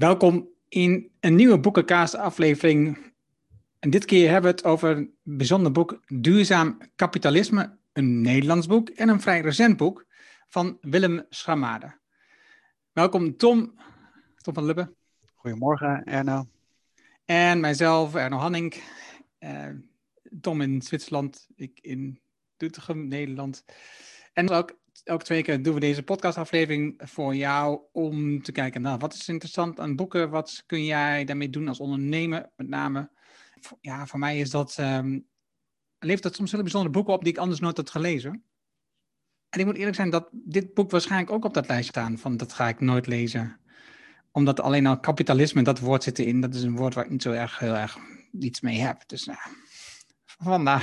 Welkom in een nieuwe boekenkaast aflevering. En dit keer hebben we het over een bijzonder boek Duurzaam Kapitalisme, een Nederlands boek en een vrij recent boek van Willem Schamade. Welkom Tom, Tom van Lubbe. Goedemorgen Erno. En mijzelf, Erno Hanning. Uh, Tom in Zwitserland, ik in Doetinchem, Nederland. En ook elke twee keer doen we deze podcastaflevering voor jou om te kijken, nou, wat is interessant aan boeken? Wat kun jij daarmee doen als ondernemer, met name? Ja, voor mij is dat, um, levert dat soms hele bijzondere boeken op die ik anders nooit had gelezen. En ik moet eerlijk zijn dat dit boek waarschijnlijk ook op dat lijst staan van dat ga ik nooit lezen. Omdat alleen al kapitalisme, dat woord zit erin, dat is een woord waar ik niet zo erg heel erg iets mee heb. Dus nou.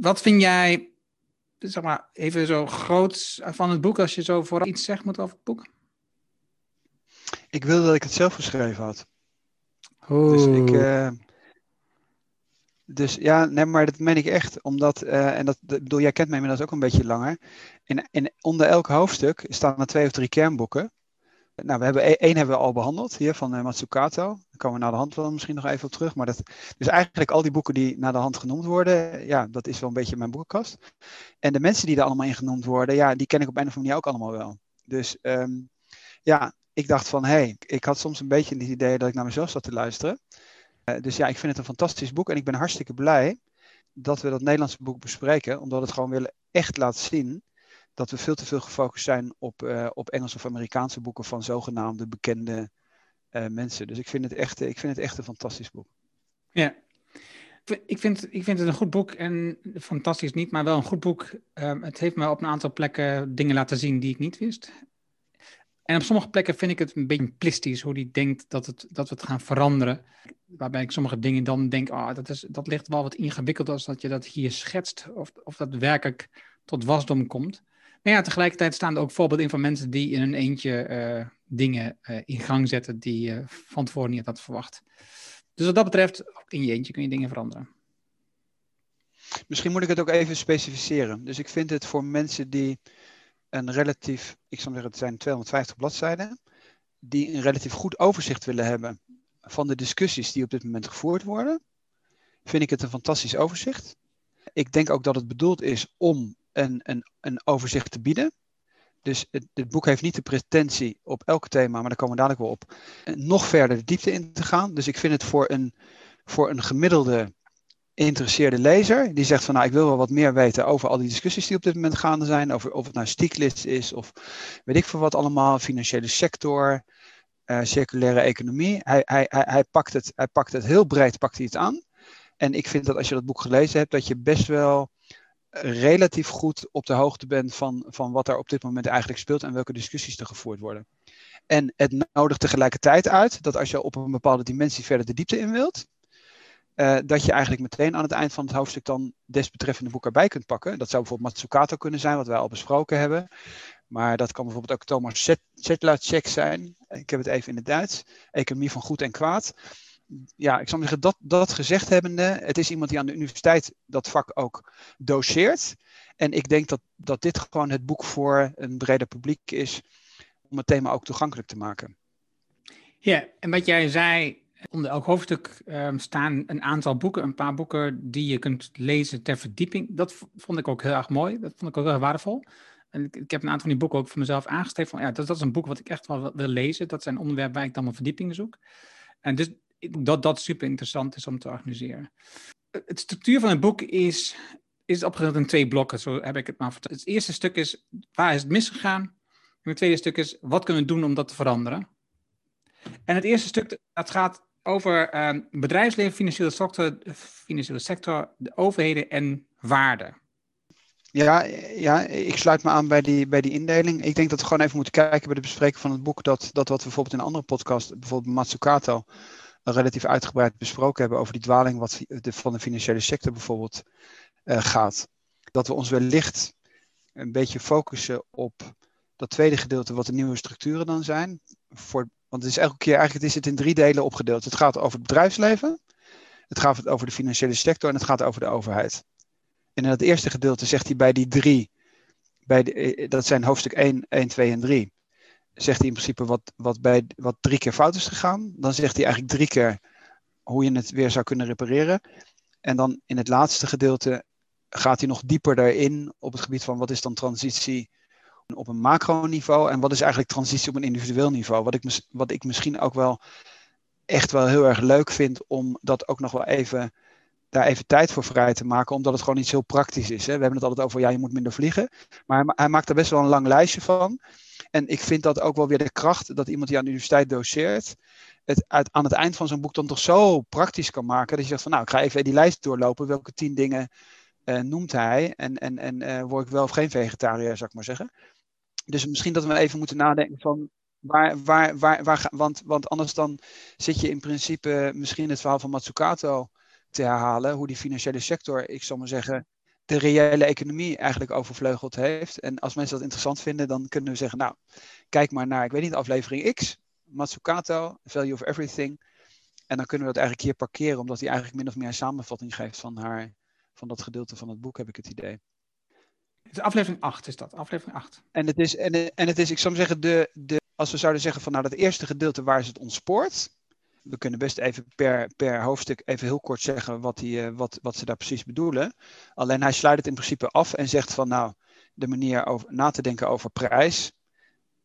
Wat vind jij zeg maar, even zo groot van het boek, als je zo voor iets zegt moet over het boek? Ik wilde dat ik het zelf geschreven had. Dus ik. Uh, dus ja, nee, maar dat meen ik echt. Omdat, uh, en dat, bedoel, jij kent mij inmiddels ook een beetje langer. In, in, onder elk hoofdstuk staan er twee of drie kernboeken. Nou, we hebben e-, één hebben we al behandeld hier van uh, Matsukato. Daar komen we naar de hand wel misschien nog even op terug. Maar dat, dus eigenlijk al die boeken die naar de hand genoemd worden, ja, dat is wel een beetje mijn boekenkast. En de mensen die er allemaal in genoemd worden, ja, die ken ik op een of andere manier ook allemaal wel. Dus um, ja, ik dacht van, hé, hey, ik had soms een beetje het idee dat ik naar mezelf zat te luisteren. Uh, dus ja, ik vind het een fantastisch boek en ik ben hartstikke blij dat we dat Nederlandse boek bespreken, omdat het gewoon weer echt laat zien dat we veel te veel gefocust zijn op, uh, op Engelse of Amerikaanse boeken van zogenaamde bekende uh, mensen. Dus ik vind, het echt, ik vind het echt een fantastisch boek. Ja, ik vind, ik vind het een goed boek en fantastisch niet, maar wel een goed boek. Um, het heeft me op een aantal plekken dingen laten zien die ik niet wist. En op sommige plekken vind ik het een beetje plistisch hoe die denkt dat, het, dat we het gaan veranderen. Waarbij ik sommige dingen dan denk, oh, dat, is, dat ligt wel wat ingewikkeld als dat je dat hier schetst. Of, of dat werkelijk tot wasdom komt. Maar ja, tegelijkertijd staan er ook voorbeelden in van mensen die in een eentje uh, dingen uh, in gang zetten die je van tevoren niet had verwacht. Dus wat dat betreft, in je eentje kun je dingen veranderen. Misschien moet ik het ook even specificeren. Dus ik vind het voor mensen die een relatief, ik zou zeggen het zijn 250 bladzijden, die een relatief goed overzicht willen hebben van de discussies die op dit moment gevoerd worden, vind ik het een fantastisch overzicht. Ik denk ook dat het bedoeld is om een, een, overzicht te bieden. Dus het, het, boek heeft niet de pretentie op elk thema, maar daar komen we dadelijk wel op, nog verder de diepte in te gaan. Dus ik vind het voor een, voor een gemiddelde geïnteresseerde lezer, die zegt van nou ik wil wel wat meer weten over al die discussies die op dit moment gaande zijn, over of het nou stieklist is of weet ik veel wat allemaal, financiële sector, uh, circulaire economie. Hij, hij, hij, hij, pakt het, hij pakt het heel breed, pakt hij het aan. En ik vind dat als je dat boek gelezen hebt, dat je best wel relatief goed op de hoogte bent van, van wat er op dit moment eigenlijk speelt en welke discussies er gevoerd worden. En het nodigt tegelijkertijd uit dat als je op een bepaalde dimensie verder de diepte in wilt, uh, dat je eigenlijk meteen aan het eind van het hoofdstuk dan desbetreffende boek erbij kunt pakken. Dat zou bijvoorbeeld Matsukato kunnen zijn, wat wij al besproken hebben. Maar dat kan bijvoorbeeld ook Thomas Zetlaczek zijn. Ik heb het even in het Duits. Economie van goed en kwaad ja, ik zal zeggen, dat, dat gezegd hebbende, het is iemand die aan de universiteit dat vak ook doseert. En ik denk dat, dat dit gewoon het boek voor een breder publiek is om het thema ook toegankelijk te maken. Ja, en wat jij zei, onder elk hoofdstuk um, staan een aantal boeken, een paar boeken die je kunt lezen ter verdieping. Dat vond ik ook heel erg mooi, dat vond ik ook heel erg waardevol. En ik, ik heb een aantal van die boeken ook voor mezelf aangestreefd van, ja, dat, dat is een boek wat ik echt wel wil lezen. Dat zijn onderwerpen waar ik dan mijn verdieping zoek. En dus dat dat super interessant is om te organiseren. Het structuur van het boek is, is opgedeeld in twee blokken, zo heb ik het maar verteld. Het eerste stuk is, waar is het misgegaan? En het tweede stuk is, wat kunnen we doen om dat te veranderen? En het eerste stuk, dat gaat over uh, bedrijfsleven, financiële sector, financiële sector, de overheden en waarden. Ja, ja, ik sluit me aan bij die, bij die indeling. Ik denk dat we gewoon even moeten kijken bij de bespreking van het boek, dat, dat wat we bijvoorbeeld in een andere podcast, bijvoorbeeld Matsukato, relatief uitgebreid besproken hebben over die dwaling wat de, van de financiële sector bijvoorbeeld uh, gaat. Dat we ons wellicht een beetje focussen op dat tweede gedeelte, wat de nieuwe structuren dan zijn. Voor, want het is elke keer, eigenlijk is het in drie delen opgedeeld. Het gaat over het bedrijfsleven, het gaat over de financiële sector en het gaat over de overheid. En in het eerste gedeelte zegt hij bij die drie, bij eh, dat zijn hoofdstuk 1, 1, 2 en 3 zegt hij in principe wat, wat, bij, wat drie keer fout is gegaan. Dan zegt hij eigenlijk drie keer hoe je het weer zou kunnen repareren. En dan in het laatste gedeelte gaat hij nog dieper daarin op het gebied van wat is dan transitie op een macroniveau en wat is eigenlijk transitie op een individueel niveau. Wat ik, wat ik misschien ook wel echt wel heel erg leuk vind om dat ook nog wel even daar even tijd voor vrij te maken, omdat het gewoon iets heel praktisch is. Hè? We hebben het altijd over, ja, je moet minder vliegen. Maar hij, hij, maakt er best wel een lang lijstje van. En ik vind dat ook wel weer de kracht dat iemand die aan de universiteit doseert, het uit, aan het eind van zo'n boek dan toch zo praktisch kan maken. Dat je zegt van, nou, ik ga even die lijst doorlopen. Welke tien dingen uh, noemt hij? En, en, en uh, word ik wel of geen vegetariër, zou ik maar zeggen. Dus misschien dat we even moeten nadenken van, Waar, waar, waar, waar, want, want anders dan zit je in principe misschien het verhaal van Matsukato te herhalen, hoe die financiële sector, ik zal maar zeggen, de reële economie eigenlijk overvleugeld heeft. En als mensen dat interessant vinden, dan kunnen we zeggen, nou, kijk maar naar, ik weet niet, aflevering X, Matsukato, Value of Everything. En dan kunnen we dat eigenlijk hier parkeren, omdat hij eigenlijk min of meer een samenvatting geeft van, haar, van dat gedeelte van het boek, heb ik het idee. Het is aflevering 8 is dat, aflevering 8. En het is, en, en het is ik zou zeggen, de, de, als we zouden zeggen van nou dat eerste gedeelte waar is het ontspoort, we kunnen best even per, per hoofdstuk even heel kort zeggen wat, die, uh, wat, wat ze daar precies bedoelen. Alleen hij sluit het in principe af en zegt van nou, de manier over, na te denken over prijs.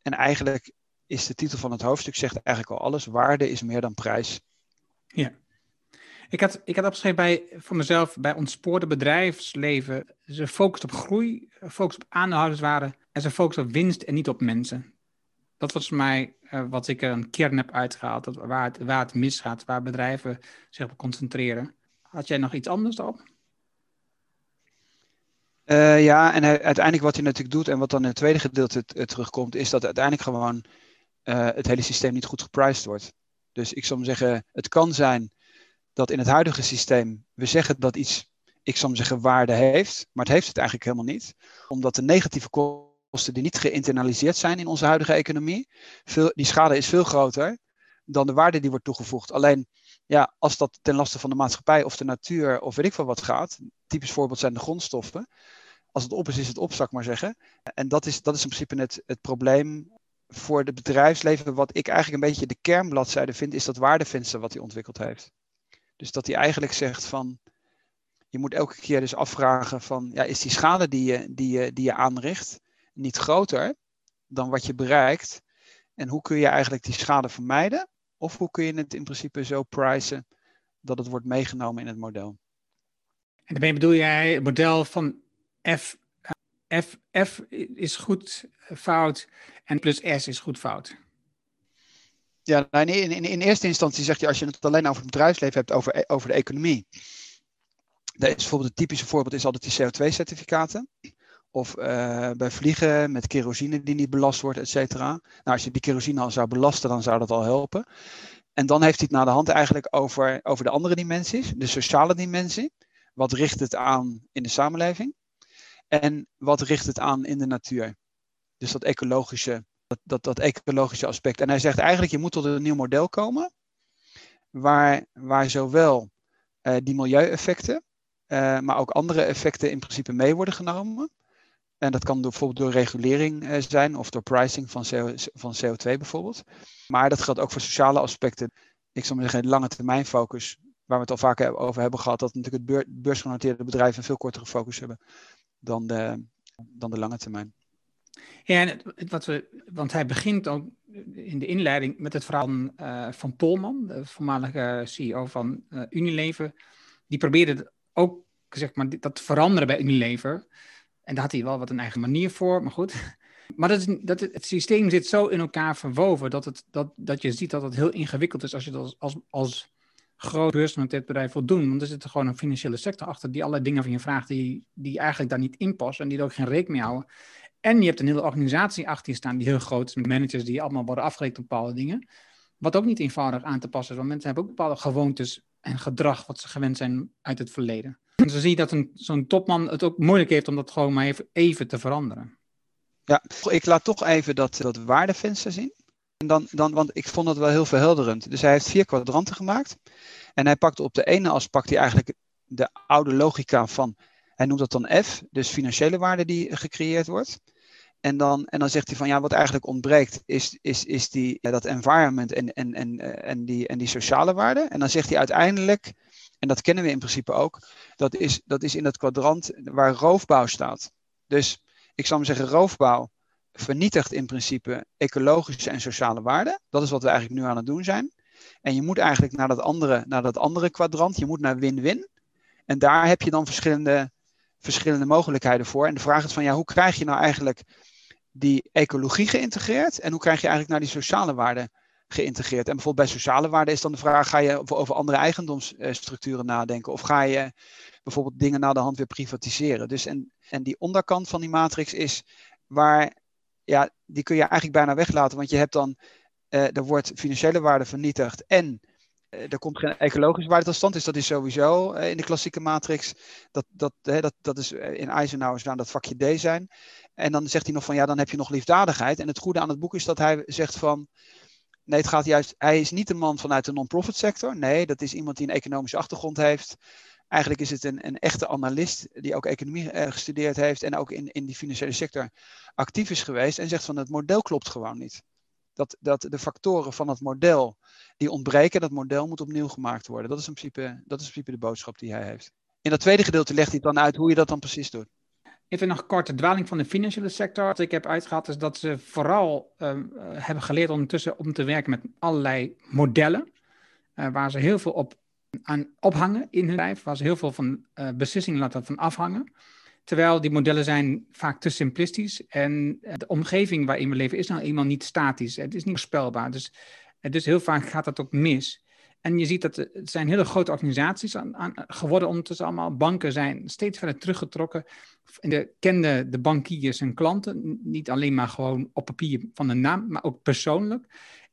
En eigenlijk is de titel van het hoofdstuk zegt eigenlijk al alles. Waarde is meer dan prijs. Ja. Ik had, ik had opgeschreven bij, voor mezelf, bij ontspoorde bedrijfsleven, ze focust op groei, focus op aandeelhouderswaarde en ze focust op winst en niet op mensen dat was voor mij uh, wat ik een kern heb uitgehaald. Dat waar, het, waar het misgaat, waar bedrijven zich op concentreren. Had jij nog iets anders daarop? Uh, ja, en uiteindelijk wat hij natuurlijk doet en wat dan in het tweede gedeelte terugkomt, is dat uiteindelijk gewoon het hele systeem niet goed gepriced wordt. Dus ik zou zeggen, het kan zijn dat in het huidige systeem we zeggen dat iets, ik zou zeggen, waarde heeft, maar het heeft het eigenlijk helemaal niet. Omdat de negatieve kosten die niet geïnternaliseerd zijn in onze huidige economie. Veel, die schade is veel groter dan de waarde die wordt toegevoegd. Alleen, ja, als dat ten laste van de maatschappij of de natuur of weet ik veel wat gaat, typisch voorbeeld zijn de grondstoffen. Als het op is, is het op, zou ik maar zeggen. En dat is, dat is in principe het, het probleem voor het bedrijfsleven. Wat ik eigenlijk een beetje de kernbladzijde vind, is dat waardevenster wat hij ontwikkeld heeft. Dus dat hij eigenlijk zegt van, je moet elke keer dus afvragen van, ja, is die schade die je, die je, die je aanricht, niet groter dan wat je bereikt. En hoe kun je eigenlijk die schade vermijden? Of hoe kun je het in principe zo pricen dat het wordt meegenomen in het model? En daarmee bedoel jij het model van F, F, F is goed fout en plus S is goed fout? Ja, nou, in, in, in eerste instantie zeg je als je het alleen over het bedrijfsleven hebt, over, over de economie. Dat is bijvoorbeeld het typische voorbeeld is altijd die CO2-certificaten. Of uh, bij vliegen met kerosine die niet belast wordt, et cetera. Nou, als je die kerosine al zou belasten, dan zou dat al helpen. En dan heeft hij het naar de hand eigenlijk over, over de andere dimensies, de sociale dimensie. Wat richt het aan in de samenleving? En wat richt het aan in de natuur? Dus dat ecologische, dat, dat, dat ecologische aspect. En hij zegt eigenlijk, je moet tot een nieuw model komen, waar, waar zowel uh, die milieueffecten, uh, maar ook andere effecten in principe mee worden genomen. En dat kan bijvoorbeeld door regulering uh, zijn of door pricing van, CO, van CO2 bijvoorbeeld. Maar dat geldt ook voor sociale aspecten. Ik zou maar zeggen, lange termijn focus, waar we het al vaker over hebben gehad, dat natuurlijk het beursgenoteerde bedrijven een veel kortere focus hebben dan de, dan de lange termijn. Ja, en wat we, want hij begint ook in de inleiding met het verhaal uh, van Polman, de voormalige CEO van uh, Unilever. Die probeerde ook zeg maar, dat te veranderen bij Unilever. En daar had hij wel wat een eigen manier voor, maar goed. Maar dat, is, dat het, systeem zit zo in elkaar verwoven dat, het, dat, dat je ziet dat het heel ingewikkeld is als je dat als, als, als groot beursgenoteerd bedrijf wil doen. Want er zit gewoon een financiële sector achter die allerlei dingen van je vraagt die, die eigenlijk daar niet in passen en die er ook geen rekening mee houden. En je hebt een hele organisatie achter je staan die heel groot is, met managers die allemaal worden afgerekend op bepaalde dingen. Wat ook niet eenvoudig aan te passen is, want mensen hebben ook bepaalde gewoontes en gedrag wat ze gewend zijn uit het verleden. En zo zie je dat zo'n topman het ook moeilijk heeft om dat gewoon maar even, te veranderen. Ja, ik laat toch even dat, dat waardevenster zien. En dan, dan, want ik vond het wel heel verhelderend. Dus hij heeft vier kwadranten gemaakt. En hij pakt op de ene as pakt hij eigenlijk de oude logica van, hij noemt dat dan F, dus financiële waarde die gecreëerd wordt. En dan, en dan zegt hij van ja, wat eigenlijk ontbreekt is, is, is die, dat environment en, en, en, eh, en, die, en die sociale waarde. En dan zegt hij uiteindelijk, en dat kennen we in principe ook, dat is, dat is in dat kwadrant waar roofbouw staat. Dus ik zou maar zeggen, roofbouw vernietigt in principe ecologische en sociale waarden. Dat is wat we eigenlijk nu aan het doen zijn. En je moet eigenlijk naar dat andere, naar dat andere kwadrant, je moet naar win-win. En daar heb je dan verschillende, verschillende mogelijkheden voor. En de vraag is van ja, hoe krijg je nou eigenlijk die ecologie geïntegreerd en hoe krijg je eigenlijk naar die sociale waarden geïntegreerd? En bijvoorbeeld bij sociale waarden is dan de vraag, ga je over andere eigendomsstructuren nadenken of ga je bijvoorbeeld dingen na de hand weer privatiseren? Dus en, en die onderkant van die matrix is waar, ja, die kun je eigenlijk bijna weglaten, want je hebt dan, uh, er wordt financiële waarde vernietigd en uh, er komt geen ecologische waarde tot stand. Dus dat is sowieso uh, in de klassieke matrix. Dat, dat, dat, dat is in Eisenhower zou dat vakje D zijn. En dan zegt hij nog van ja, dan heb je nog liefdadigheid. En het goede aan het boek is dat hij zegt van. Nee, het gaat juist. Hij is niet een man vanuit de non-profit sector. Nee, dat is iemand die een economische achtergrond heeft. Eigenlijk is het een, een echte analist die ook economie eh, gestudeerd heeft en ook in, in die financiële sector actief is geweest. En zegt van het model klopt gewoon niet. Dat, dat de factoren van het model die ontbreken, dat model moet opnieuw gemaakt worden. Dat is in principe, dat is in principe de boodschap die hij heeft. In dat tweede gedeelte legt hij dan uit hoe je dat dan precies doet. Even nog kort de dwaling van de financiële sector. Wat ik heb uitgehaald is dat ze vooral uh, hebben geleerd ondertussen om te werken met allerlei modellen. Uh, waar ze heel veel op aan ophangen in hun bedrijf, waar ze heel veel van uh, beslissingen laten van afhangen. Terwijl die modellen zijn vaak te simplistisch en de omgeving waarin we leven is nou eenmaal niet statisch. Het is niet voorspelbaar. Dus, dus heel vaak gaat dat ook mis. En je ziet dat het zijn hele grote organisaties aan, aan, geworden ondertussen allemaal. Banken zijn steeds verder teruggetrokken. En de, kenden de bankiers en klanten, niet alleen maar gewoon op papier van de naam, maar ook persoonlijk.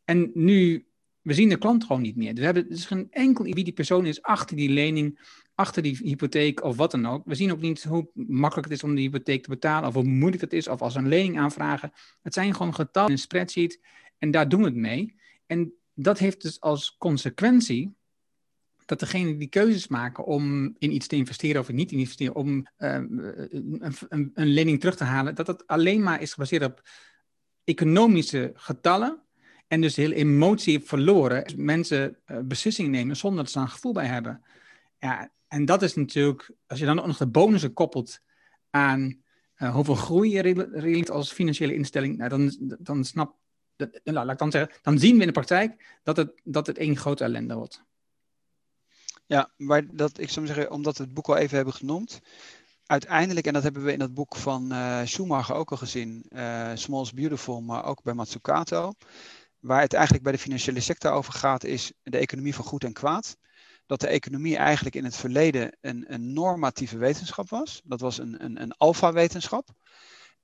En nu, we zien de klant gewoon niet meer. We hebben dus geen enkel wie die persoon is achter die lening, achter die hypotheek of wat dan ook. We zien ook niet hoe makkelijk het is om die hypotheek te betalen, of hoe moeilijk het is, of als een lening aanvragen. Het zijn gewoon getallen in een spreadsheet en daar doen we het mee. En dat heeft dus als consequentie dat degene die keuzes maken om in iets te investeren of niet te investeren, om uh, een, een, lening terug te halen, dat dat alleen maar is gebaseerd op economische getallen en dus de hele emotie verloren. Dus mensen uh, beslissingen nemen zonder dat ze een gevoel bij hebben. Ja, en dat is natuurlijk, als je dan ook nog de bonussen koppelt aan uh, hoeveel groei je realiseert als financiële instelling, nou, dan, dan snap dat, nou, laat ik dan zeggen, dan zien we in de praktijk dat het, dat het één grote ellende wordt. Ja, maar dat, ik zou zeggen, omdat we het boek al even hebben genoemd, uiteindelijk, en dat hebben we in het boek van uh, Schumacher ook al gezien, uh, Small is Beautiful, maar ook bij Matsukato, waar het eigenlijk bij de financiële sector over gaat, is de economie van goed en kwaad. Dat de economie eigenlijk in het verleden een, een normatieve wetenschap was. Dat was een, een, een alfa-wetenschap.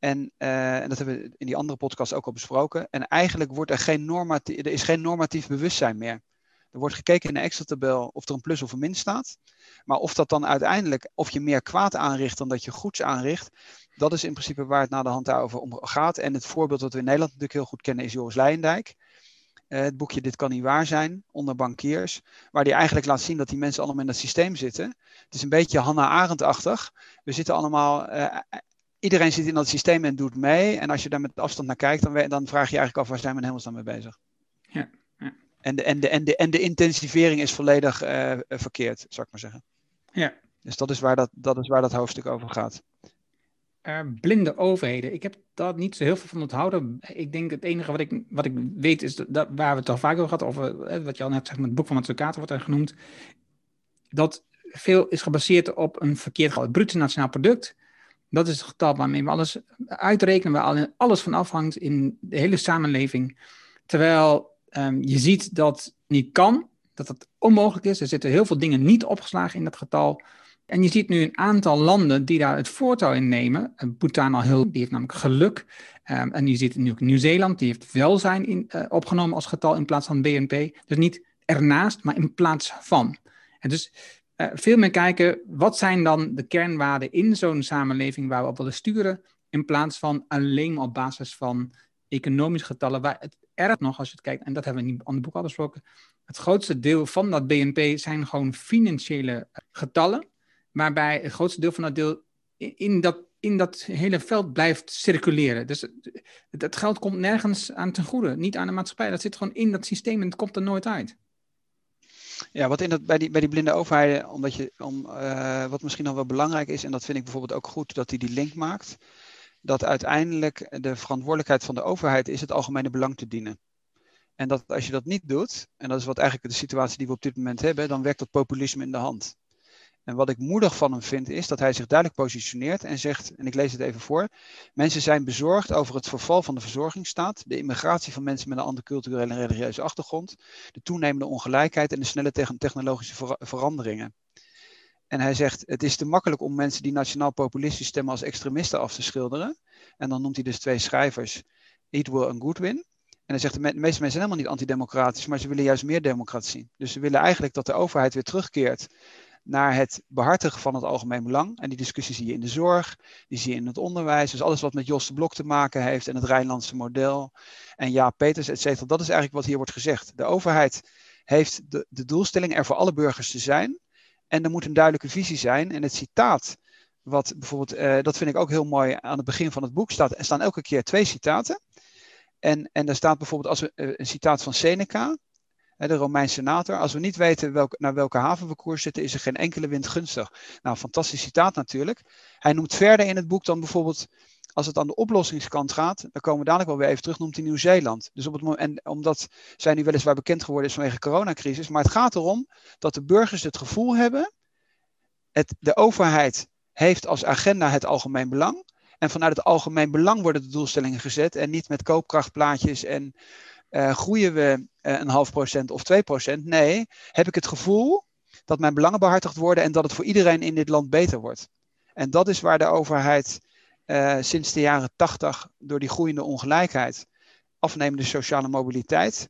En, uh, en, dat hebben we in die andere podcast ook al besproken. En eigenlijk wordt er geen normatief, er is geen normatief bewustzijn meer. Er wordt gekeken in de Excel-tabel of er een plus of een min staat. Maar of dat dan uiteindelijk, of je meer kwaad aanricht dan dat je goeds aanricht, dat is in principe waar het na de hand daarover om gaat. En het voorbeeld dat we in Nederland natuurlijk heel goed kennen is Joris Leijendijk. Uh, het boekje Dit kan niet waar zijn, onder bankiers. Waar die eigenlijk laat zien dat die mensen allemaal in dat systeem zitten. Het is een beetje Hannah Arendt-achtig. We zitten allemaal uh, iedereen zit in dat systeem en doet mee. En als je daar met afstand naar kijkt, dan, dan vraag je eigenlijk af waar zijn we in hemelsnaam mee bezig. Ja, ja. En, de, en, de, en, de, en de intensivering is volledig uh, verkeerd, zou ik maar zeggen. Ja. Dus dat is waar dat, dat, is waar dat hoofdstuk over gaat. Uh, blinde overheden. Ik heb daar niet zo heel veel van onthouden. Ik denk het enige wat ik, wat ik weet is dat, waar we het al vaak over gehad, over eh, wat je al net zegt, met het boek van Matsukato wordt er genoemd, dat veel is gebaseerd op een verkeerd het bruto nationaal product. Dat is het getal waarmee we alles uitrekenen, waar alles van afhangt in de hele samenleving. Terwijl um, je ziet dat niet kan, dat het onmogelijk is. Er zitten heel veel dingen niet opgeslagen in dat getal. En je ziet nu een aantal landen die daar het voortouw in nemen. Eh, Bhutan al heel, die heeft namelijk geluk. Um, en je ziet nu ook Nieuw-Zeeland, die heeft welzijn in, uh, opgenomen als getal in plaats van BNP. Dus niet ernaast, maar in plaats van. En dus uh, veel meer kijken, wat zijn dan de kernwaarden in zo'n samenleving waar we op willen sturen, in plaats van alleen op basis van economische getallen, waar het erg nog, als je het kijkt, en dat hebben we in het boek al besproken, het grootste deel van dat BNP zijn gewoon financiële getallen, waarbij het grootste deel van dat deel in dat in dat hele veld blijft circuleren. Dus het geld komt nergens aan ten goede, niet aan de maatschappij. Dat zit gewoon in dat systeem en het komt er nooit uit. Ja, wat in dat, bij, die, bij die blinde overheden, omdat je, om, uh, wat misschien nog wel belangrijk is, en dat vind ik bijvoorbeeld ook goed dat hij die link maakt, dat uiteindelijk de verantwoordelijkheid van de overheid is het algemene belang te dienen. En dat als je dat niet doet, en dat is wat eigenlijk de situatie die we op dit moment hebben, dan werkt dat populisme in de hand. En wat ik moedig van hem vind, is dat hij zich duidelijk positioneert en zegt, en ik lees het even voor, mensen zijn bezorgd over het verval van de verzorgingsstaat, de immigratie van mensen met een andere culturele en religieuze achtergrond, de toenemende ongelijkheid en de snelle technologische veranderingen. En hij zegt, het is te makkelijk om mensen die nationaal populistisch stemmen als extremisten af te schilderen. En dan noemt hij dus twee schrijvers, Edwell en Goodwin. En hij zegt, de meeste mensen zijn helemaal niet antidemocratisch, maar ze willen juist meer democratie. Dus ze willen eigenlijk dat de overheid weer terugkeert naar het behartigen van het algemeen belang. En die discussie zie je in de zorg, die zie je in het onderwijs. Dus alles wat met Jos de Blok te maken heeft en het Rijnlandse model. En ja, Peters, et cetera. Dat is eigenlijk wat hier wordt gezegd. De overheid heeft de, doelstelling er voor alle burgers te zijn. En er moet een duidelijke visie zijn. En het citaat, wat bijvoorbeeld, uh, dat vind ik ook heel mooi aan het begin van het boek, staat, er staan elke keer twee citaten. En, en er staat bijvoorbeeld als we, uh, een citaat van Seneca, de Romeinse senator. Als we niet weten naar welke haven we koers zitten, is er geen enkele wind gunstig. Nou, fantastisch citaat natuurlijk. Hij noemt verder in het boek dan bijvoorbeeld, als het aan de oplossingskant gaat, dan komen we dadelijk wel weer even terug, noemt hij Nieuw-Zeeland. Dus op het moment, en omdat zij nu weliswaar bekend geworden is vanwege de coronacrisis, maar het gaat erom dat de burgers het gevoel hebben, het, de overheid heeft als agenda het algemeen belang. En vanuit het algemeen belang worden de doelstellingen gezet en niet met koopkrachtplaatjes en uh, groeien we uh, een half procent of 2 procent? Nee, heb ik het gevoel dat mijn belangen behartigd worden en dat het voor iedereen in dit land beter wordt. En dat is waar de overheid uh, sinds de jaren 80 door die groeiende ongelijkheid, afnemende sociale mobiliteit,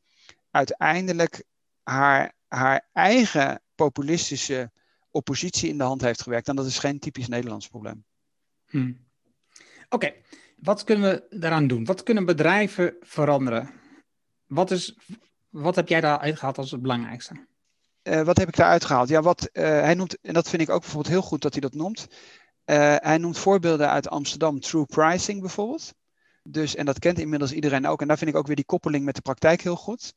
uiteindelijk haar, haar eigen populistische oppositie in de hand heeft gewerkt. En dat is geen typisch Nederlands probleem. Hmm. Oké, wat kunnen we daaraan doen? Wat kunnen bedrijven veranderen? Wat, is, wat heb jij daaruit gehaald als het belangrijkste? Uh, wat heb ik daaruit gehaald? Ja, wat uh, hij noemt, en dat vind ik ook bijvoorbeeld heel goed dat hij dat noemt. Uh, hij noemt voorbeelden uit Amsterdam, true pricing bijvoorbeeld. Dus, en dat kent inmiddels iedereen ook. En daar vind ik ook weer die koppeling met de praktijk heel goed.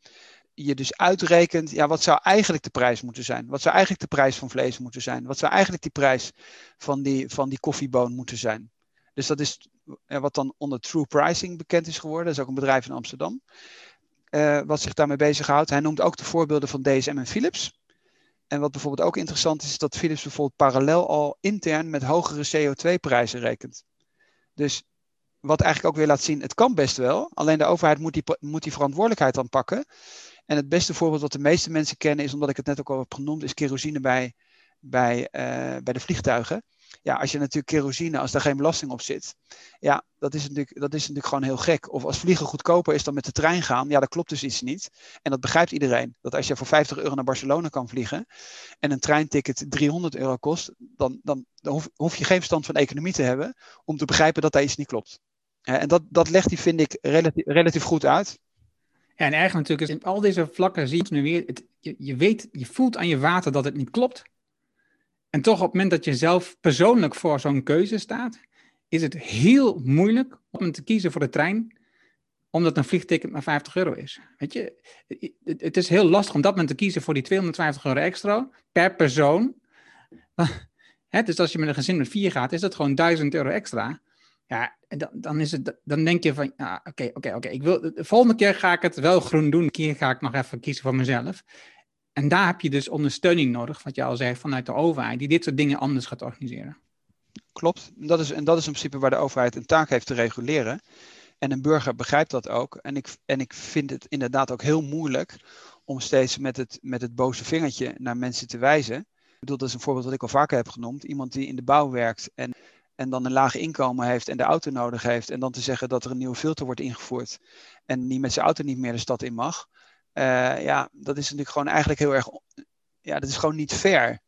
Je dus uitrekent, ja, wat zou eigenlijk de prijs moeten zijn? Wat zou eigenlijk de prijs van vlees moeten zijn? Wat zou eigenlijk die prijs van die, van die koffieboon moeten zijn? Dus dat is wat dan onder true pricing bekend is geworden. Dat is ook een bedrijf in Amsterdam uh, wat zich daarmee bezighoudt. Hij noemt ook de voorbeelden van DSM en Philips. En wat bijvoorbeeld ook interessant is, is dat Philips bijvoorbeeld parallel al intern met hogere CO2-prijzen rekent. Dus wat eigenlijk ook weer laat zien, het kan best wel, alleen de overheid moet die, moet die verantwoordelijkheid dan pakken. En het beste voorbeeld wat de meeste mensen kennen is, omdat ik het net ook al heb genoemd, is kerosine bij, bij, uh, bij de vliegtuigen ja, als je natuurlijk kerosine, als daar geen belasting op zit, ja, dat is, natuurlijk, dat is natuurlijk gewoon heel gek. Of als vliegen goedkoper is dan met de trein gaan, ja, dat klopt dus iets niet. En dat begrijpt iedereen. Dat als je voor 50 euro naar Barcelona kan vliegen en een treinticket 300 euro kost, dan, dan, dan hoef, je geen verstand van economie te hebben om te begrijpen dat daar iets niet klopt. En dat, dat legt hij, vind ik, relatief, relatief goed uit. Ja, en eigenlijk natuurlijk is in al deze vlakken zie je nu weer, je, je weet, je voelt aan je water dat het niet klopt. En toch op het moment dat je zelf persoonlijk voor zo'n keuze staat, is het heel moeilijk om te kiezen voor de trein, omdat een vliegticket maar 50 euro is. Weet je, het is heel lastig om dat moment te kiezen voor die 250 euro extra per persoon. dus als je met een gezin met vier gaat, is dat gewoon 1000 euro extra. Ja, dan, dan, is het, dan denk je van, oké, oké, oké. Ik wil De volgende keer ga ik het wel groen doen. Een keer ga ik nog even kiezen voor mezelf. En daar heb je dus ondersteuning nodig, wat je al zei, vanuit de overheid, die dit soort dingen anders gaat organiseren. Klopt. Dat is, en dat is in principe waar de overheid een taak heeft te reguleren. En een burger begrijpt dat ook. En ik, en ik vind het inderdaad ook heel moeilijk om steeds met het, met het boze vingertje naar mensen te wijzen. Ik bedoel, dat is een voorbeeld wat ik al vaker heb genoemd. Iemand die in de bouw werkt en, en dan een laag inkomen heeft en de auto nodig heeft. En dan te zeggen dat er een nieuwe filter wordt ingevoerd en die met zijn auto niet meer de stad in mag. Uh, ja, dat is natuurlijk gewoon eigenlijk heel erg. Ja, dat is gewoon niet fair.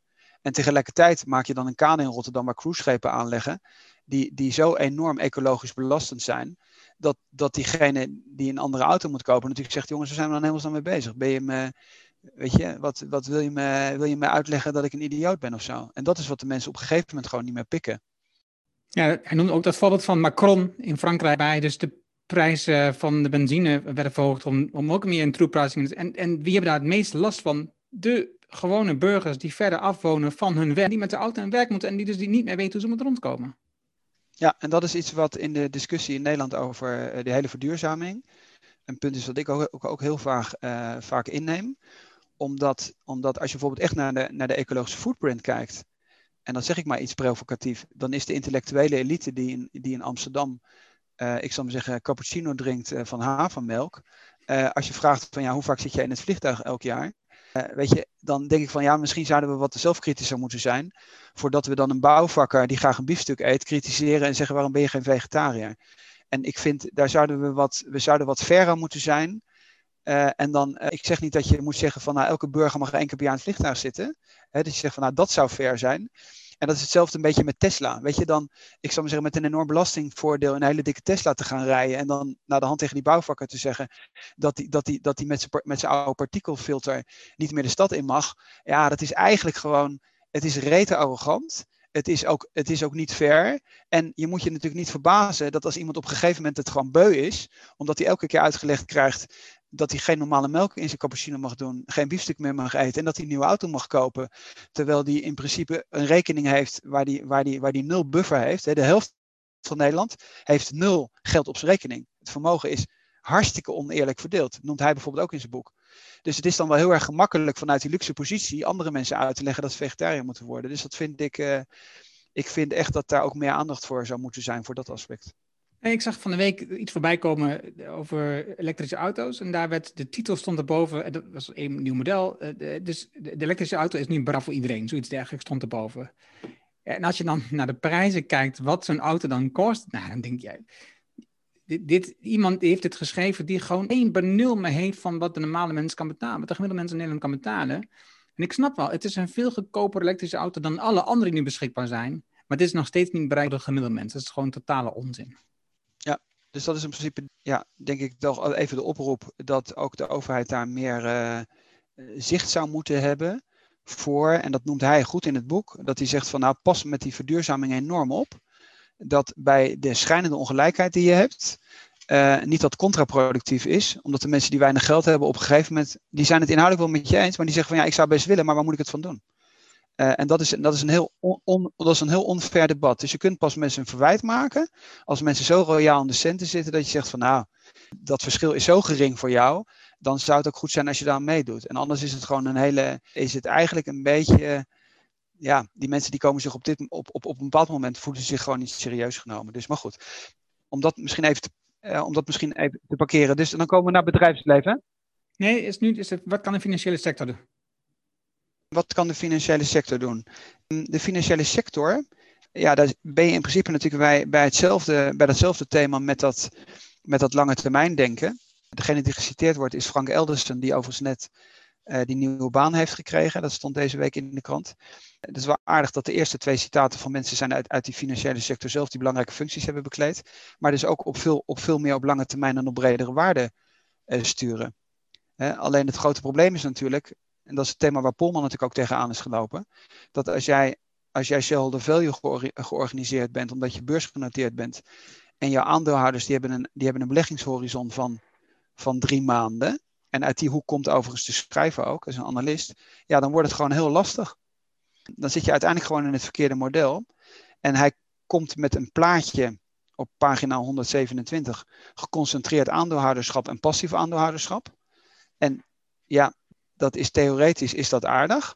En tegelijkertijd maak je dan een kade in Rotterdam waar cruiseschepen aanleggen. Die, die zo enorm ecologisch belastend zijn. Dat, dat diegene die een andere auto moet kopen natuurlijk zegt: jongens, we zijn er dan helemaal mee bezig. Ben je me. Weet je, wat, wat wil, je me, wil je me uitleggen dat ik een idioot ben of zo? En dat is wat de mensen op een gegeven moment gewoon niet meer pikken. Ja, hij noemde ook dat voorbeeld van Macron in Frankrijk bij. Dus de prijzen van de benzine werden verhoogd om, om ook meer in troeprijzing. En, en wie hebben daar het meest last van? De gewone burgers die verder afwonen van hun werk, die met de auto aan werk moeten en die dus die niet meer weten hoe ze moeten rondkomen. Ja, en dat is iets wat in de discussie in Nederland over eh, de hele verduurzaming een punt is wat ik ook, ook, ook heel vaak, uh, vaak inneem. Omdat, omdat als je bijvoorbeeld echt naar de, naar de ecologische footprint kijkt, en dan zeg ik maar iets provocatief, dan is de intellectuele elite die in, die in Amsterdam, uh, ik zal maar zeggen, cappuccino drinkt uh, van havermelk. als je vraagt van ja, hoe vaak zit jij in het vliegtuig elk jaar? weet je, dan denk ik van ja, misschien zouden we wat zelfkritischer moeten zijn. Voordat we dan een bouwvakker die graag een biefstuk eet, kritiseren en zeggen waarom ben je geen vegetariër? En ik vind, daar zouden we wat, we zouden wat verder moeten zijn. En dan, ik zeg niet dat je moet zeggen van nou, elke burger mag één keer per jaar in het vliegtuig zitten. Hè, dat je zegt van nou, dat zou fair zijn. En dat is hetzelfde een beetje met Tesla. Weet je, dan, ik zou maar zeggen, met een enorm belastingvoordeel een hele dikke Tesla te gaan rijden. En dan naar de hand tegen die bouwvakker te zeggen dat hij dat die, dat die met zijn met oude partikelfilter niet meer de stad in mag. Ja, dat is eigenlijk gewoon, het is rete arrogant het is, ook, het is ook niet fair. En je moet je natuurlijk niet verbazen dat als iemand op een gegeven moment het gewoon beu is, omdat hij elke keer uitgelegd krijgt dat hij geen normale melk in zijn cappuccino mag doen, geen biefstuk meer mag eten en dat hij een nieuwe auto mag kopen, terwijl hij in principe een rekening heeft waar die, waar die, waar die nul buffer heeft. De helft van Nederland heeft nul geld op zijn rekening. Het vermogen is hartstikke oneerlijk verdeeld, noemt hij bijvoorbeeld ook in zijn boek. Dus het is dan wel heel erg gemakkelijk vanuit die luxe positie andere mensen uit te leggen dat ze vegetariër moeten worden. Dus dat vind ik, uh, ik vind echt dat daar ook meer aandacht voor zou moeten zijn voor dat aspect. Ik zag van de week iets voorbij komen over elektrische auto's. En daar werd de titel stond erboven. Dat was een nieuw model. Eh, dus de elektrische auto is nu braaf voor iedereen. Zoiets dergelijks stond erboven. En als je dan naar de prijzen kijkt, wat zo'n auto dan kost. Nou, dan denk je, dit, iemand heeft het geschreven die gewoon één benul meer heeft van wat de normale mens kan betalen. Wat de gemiddelde mens in Nederland kan betalen. En ik snap wel, het is een veel goedkoper elektrische auto dan alle andere die nu beschikbaar zijn. Maar het is nog steeds niet bereikbaar door de gemiddelde mens. Dat is gewoon totale onzin. Dus dat is in principe, ja, denk ik toch even de oproep dat ook de overheid daar meer uh, zicht zou moeten hebben voor, en dat noemt hij goed in het boek, dat hij zegt van nou pas met die verduurzaming enorm op dat bij de schijnende ongelijkheid die je hebt, uh, niet dat contraproductief is. Omdat de mensen die weinig geld hebben op een gegeven moment, die zijn het inhoudelijk wel met je eens, maar die zeggen van ja, ik zou best willen, maar waar moet ik het van doen? Uh, en dat is, dat, is een heel on, dat is een heel onfair debat. Dus je kunt pas mensen een verwijt maken als mensen zo royaal in de centen zitten dat je zegt van nou, dat verschil is zo gering voor jou, dan zou het ook goed zijn als je daar meedoet. En anders is het gewoon een hele, is het eigenlijk een beetje ja, die mensen die komen zich op, dit, op, op, op een bepaald moment voelen zich gewoon niet serieus genomen. Dus maar goed, om dat misschien even te, uh, om dat misschien even te parkeren. Dus dan komen we naar bedrijfsleven. Nee, is nu, is het, wat kan de financiële sector doen? Wat kan de financiële sector doen? Mm, de financiële sector, ja, daar ben je in principe natuurlijk bij, bij, hetzelfde, bij datzelfde thema met dat, met dat lange termijn denken. Degene die geciteerd wordt is Frank Elderson, die overigens net uh, die nieuwe baan heeft gekregen. Dat stond deze week in de krant. Het is wel aardig dat de eerste twee citaten van mensen zijn uit, uit die financiële sector zelf die belangrijke functies hebben bekleed. Maar dus ook op veel, op veel meer op lange termijn en op bredere waarde uh, sturen. alleen het grote probleem is natuurlijk, en dat is het thema waar Polman natuurlijk ook tegenaan is gelopen, dat als jij, als jij shareholder value georganiseerd bent, omdat je beursgenoteerd bent, en jouw aandeelhouders die hebben een, die hebben een beleggingshorizon van, van drie maanden, en uit die hoek komt overigens te schrijven ook, als een analist, ja, dan wordt het gewoon heel lastig. Dan zit je uiteindelijk gewoon in het verkeerde model. En hij komt met een plaatje op pagina 127, geconcentreerd aandeelhouderschap en passief aandeelhouderschap. En ja, dat is theoretisch is dat aardig.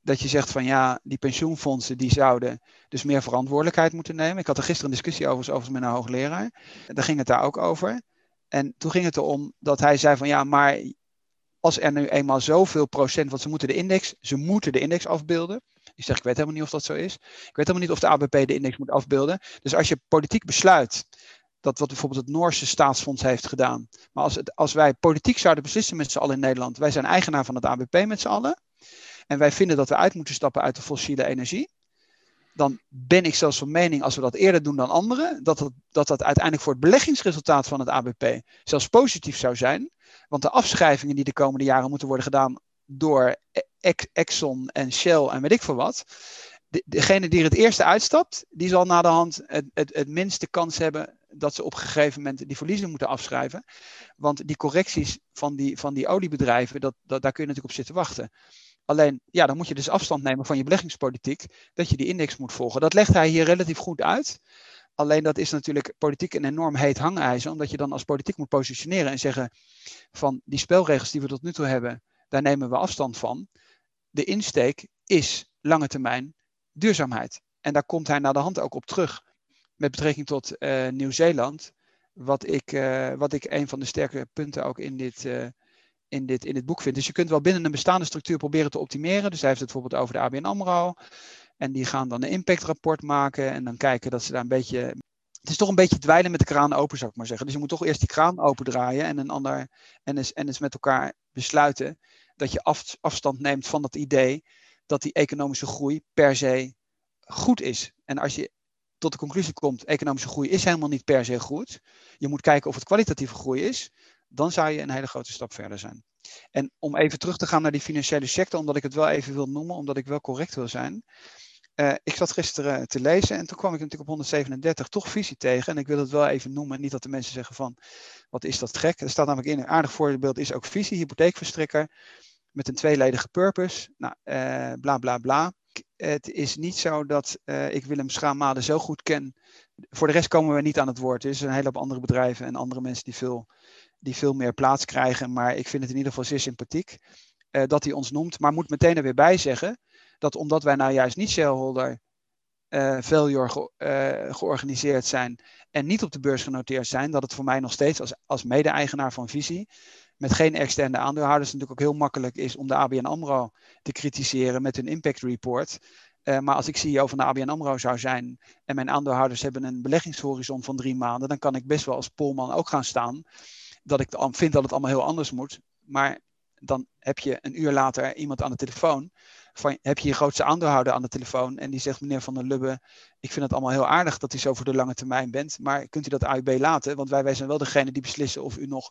Dat je zegt van ja, die pensioenfondsen die zouden dus meer verantwoordelijkheid moeten nemen. Ik had er gisteren een discussie over, over met een hoogleraar. Daar ging het daar ook over. En toen ging het erom dat hij zei van ja, maar als er nu eenmaal zoveel procent, want ze moeten de index, ze moeten de index afbeelden. Ik zeg, ik weet helemaal niet of dat zo is. Ik weet helemaal niet of de ABP de index moet afbeelden. Dus als je politiek besluit, dat wat bijvoorbeeld het Noorse staatsfonds heeft gedaan. Maar als, het, als wij politiek zouden beslissen met z'n allen in Nederland, wij zijn eigenaar van het ABP met z'n allen. En wij vinden dat we uit moeten stappen uit de fossiele energie dan ben ik zelfs van mening, als we dat eerder doen dan anderen, dat dat, dat dat uiteindelijk voor het beleggingsresultaat van het ABP zelfs positief zou zijn. Want de afschrijvingen die de komende jaren moeten worden gedaan door e-, Exxon en Shell en weet ik veel wat, de, degene die er het eerste uitstapt, die zal na de hand het, het, het minste kans hebben dat ze op een gegeven moment die verliezen moeten afschrijven. Want die correcties van die, van die oliebedrijven, dat, dat, daar kun je natuurlijk op zitten wachten. Alleen, ja, dan moet je dus afstand nemen van je beleggingspolitiek, dat je die index moet volgen. Dat legt hij hier relatief goed uit. Alleen dat is natuurlijk politiek een enorm heet hangijzer, omdat je dan als politiek moet positioneren en zeggen van die spelregels die we tot nu toe hebben, daar nemen we afstand van. De insteek is lange termijn duurzaamheid. En daar komt hij naar de hand ook op terug met betrekking tot uh, Nieuw-Zeeland. Wat, ik, uh, wat ik een van de sterke punten ook in dit, uh, in, dit, in dit boek vind. Dus je kunt wel binnen een bestaande structuur proberen te optimeren. Dus hij heeft het bijvoorbeeld over de ABN AMRO. En die gaan dan een impactrapport maken en dan kijken dat ze daar een beetje... Het is toch een beetje dweilen met de kraan open, zou ik maar zeggen. Dus je moet toch eerst die kraan opendraaien en een ander en eens, en eens met elkaar besluiten dat je af, afstand neemt van dat idee dat die economische groei per se goed is. En als je tot de conclusie komt, economische groei is helemaal niet per se goed. Je moet kijken of het kwalitatieve groei is. Dan zou je een hele grote stap verder zijn. En om even terug te gaan naar die financiële sector, omdat ik het wel even wil noemen, omdat ik wel correct wil zijn. Uh, ik zat gisteren te lezen en toen kwam ik natuurlijk op 137 toch visie tegen. En ik wil het wel even noemen, niet dat de mensen zeggen van, wat is dat gek. Er staat namelijk in, een aardig voorbeeld is ook visie, hypotheekverstrekker, met een tweeledige purpose. Nou, uh, bla bla bla. Het is niet zo dat uh, ik Willem Schaamade zo goed ken. Voor de rest komen we niet aan het woord. Er zijn een hele hoop andere bedrijven en andere mensen die veel, die veel meer plaats krijgen. Maar ik vind het in ieder geval zeer sympathiek dat hij ons noemt. Maar moet meteen er weer bij zeggen dat omdat wij nou juist niet shareholder uh, failure ge, uh, georganiseerd zijn en niet op de beurs genoteerd zijn, dat het voor mij nog steeds als, als mede-eigenaar van Visie, met geen externe aandeelhouders, natuurlijk ook heel makkelijk is om de ABN AMRO te kritiseren met hun impact report. Uh, maar als ik CEO van de ABN AMRO zou zijn en mijn aandeelhouders hebben een beleggingshorizon van drie maanden, dan kan ik best wel als polman ook gaan staan dat ik vind dat het allemaal heel anders moet. Maar dan heb je een uur later iemand aan de telefoon heb je je grootste aandeelhouder aan de telefoon en die zegt, meneer Van der Lubbe, ik vind het allemaal heel aardig dat u zo voor de lange termijn bent, maar kunt u dat AUB laten? Want wij, wij zijn wel degene die beslissen of u nog